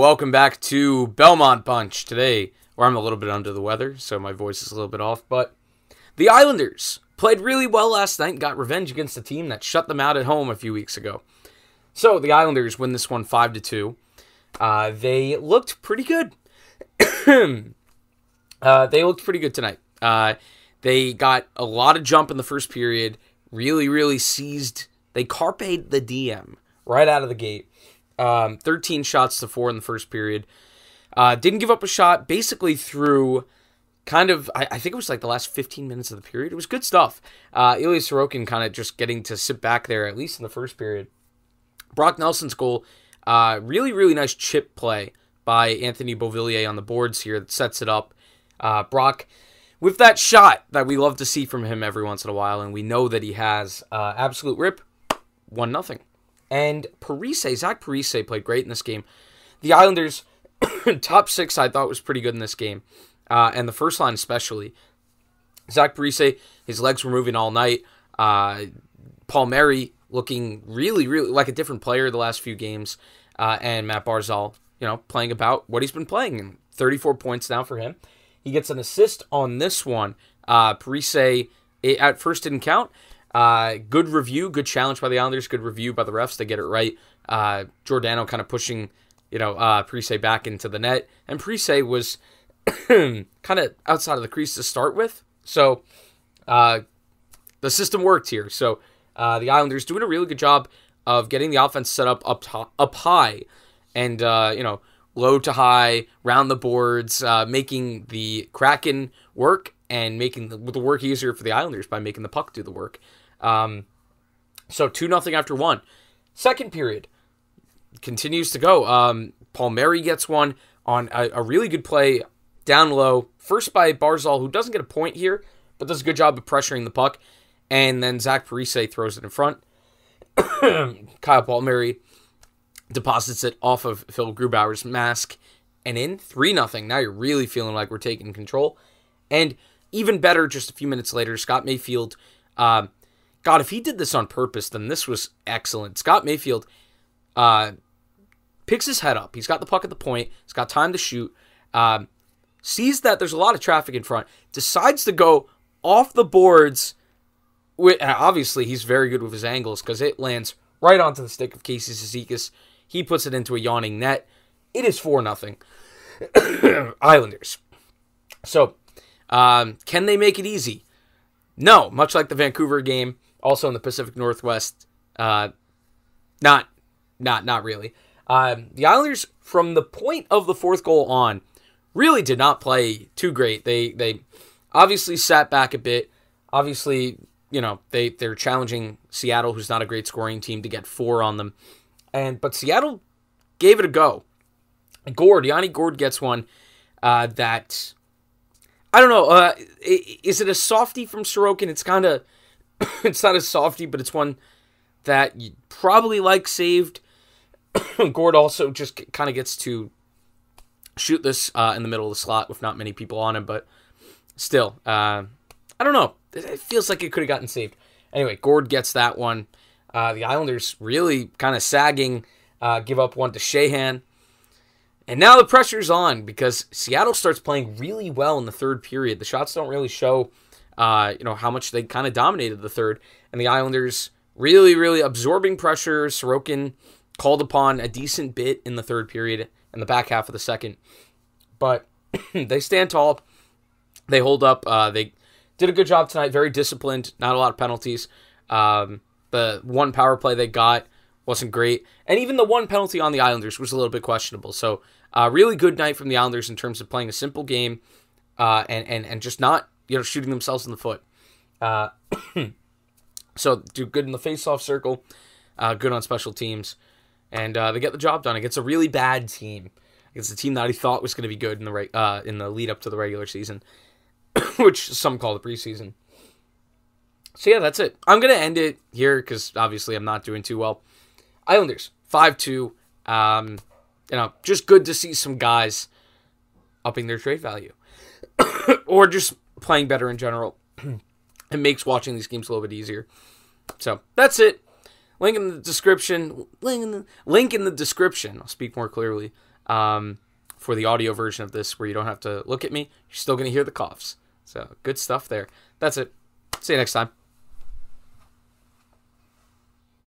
welcome back to Belmont Bunch today, where I'm a little bit under the weather, so my voice is a little bit off. But the Islanders played really well last night and got revenge against a team that shut them out at home a few weeks ago. So the Islanders win this one five to two. Uh, they looked pretty good. uh, they looked pretty good tonight. Uh, they got a lot of jump in the first period. Really, really seized. They carped the DM right out of the gate. Um, 13 shots to four in the first period. Uh, didn't give up a shot basically through kind of, I, I, think it was like the last 15 minutes of the period. It was good stuff. Uh, Ilya Sorokin kind of just getting to sit back there, at least in the first period. Brock Nelson's goal, uh, really, really nice chip play by Anthony Beauvillier on the boards here that sets it up. Uh, Brock, with that shot that we love to see from him every once in a while, and we know that he has, uh, absolute rip, 1 nothing. And Parise, Zach Parise played great in this game. The Islanders, top six, I thought was pretty good in this game. Uh, and the first line especially. Zach Parise, his legs were moving all night. Uh, Palmieri looking really, really like a different player the last few games. Uh, and Matt Barzal, you know, playing about what he's been playing. 34 points now for him. He gets an assist on this one. Uh, Parise, it at first didn't count. Uh, good review, good challenge by the Islanders, good review by the refs. They get it right. Uh, Giordano kind of pushing, you know, uh, back into the net, and Parise was kind of outside of the crease to start with. So uh, the system worked here. So uh, the Islanders doing a really good job of getting the offense set up up top, up high, and uh, you know low to high, round the boards, uh, making the Kraken work and making the, the work easier for the Islanders by making the puck do the work. Um, so two nothing after one. Second period continues to go. Um, Palmieri gets one on a, a, really good play down low. First by Barzal, who doesn't get a point here, but does a good job of pressuring the puck. And then Zach Parise throws it in front. Kyle Palmieri deposits it off of Phil Grubauer's mask and in 3 nothing. Now you're really feeling like we're taking control. And even better, just a few minutes later, Scott Mayfield uh, God, if he did this on purpose, then this was excellent. Scott Mayfield uh, picks his head up. He's got the puck at the point. He's got time to shoot. Um, sees that there's a lot of traffic in front. Decides to go off the boards. With, obviously, he's very good with his angles because it lands right onto the stick of Casey Cizikas. He puts it into a yawning net. It is 4 nothing. Islanders. So, um, can they make it easy? No, much like the Vancouver game also in the Pacific Northwest. Uh, not, not, not really. Um, the Islanders, from the point of the fourth goal on, really did not play too great. They they obviously sat back a bit. Obviously, you know they they're challenging Seattle, who's not a great scoring team, to get four on them. And but Seattle gave it a go. Gourde, Yanni Gourde gets one uh, that I don't know. Uh, is it a softy from Sorokin? It's kind of it's not a softy, but it's one that you probably like saved. Gourde also just kind of gets to shoot this uh, in the middle of the slot with not many people on him, but still, uh, I don't know. It feels like it could have gotten saved. Anyway, Gourde gets that one. Uh, the Islanders really kind of sagging, uh, give up one to Sheahan. And now the pressure's on because Seattle starts playing really well in the third period. The shots don't really show uh, you know, how much they kind of dominated the third. And the Islanders really, really absorbing pressure. Sorokin called upon a decent bit in the third period and the back half of the second. But they stand tall. They hold up. Uh, they did a good job tonight. Very disciplined. Not a lot of penalties. Um, the one power play they got wasn't great. And even the one penalty on the Islanders was a little bit questionable. So, uh, really good night from the Islanders in terms of playing a simple game uh, and, and, and just not you know, shooting themselves in the foot. Uh, so do good in the face-off circle, uh, good on special teams, and uh, they get the job done against a really bad team. Against a team that I thought was going to be good in the re- uh, in the lead up to the regular season, which some call the preseason. So yeah, that's it. I'm gonna end it here because obviously I'm not doing too well. Islanders five two. Um, you know, just good to see some guys upping their trade value, or just playing better in general. it makes watching these games a little bit easier. So that's it. Link in the description. Link in the, link in the description. I'll speak more clearly. Um, for the audio version of this, where you don't have to look at me, you're still going to hear the coughs. So good stuff there. That's it. See you next time.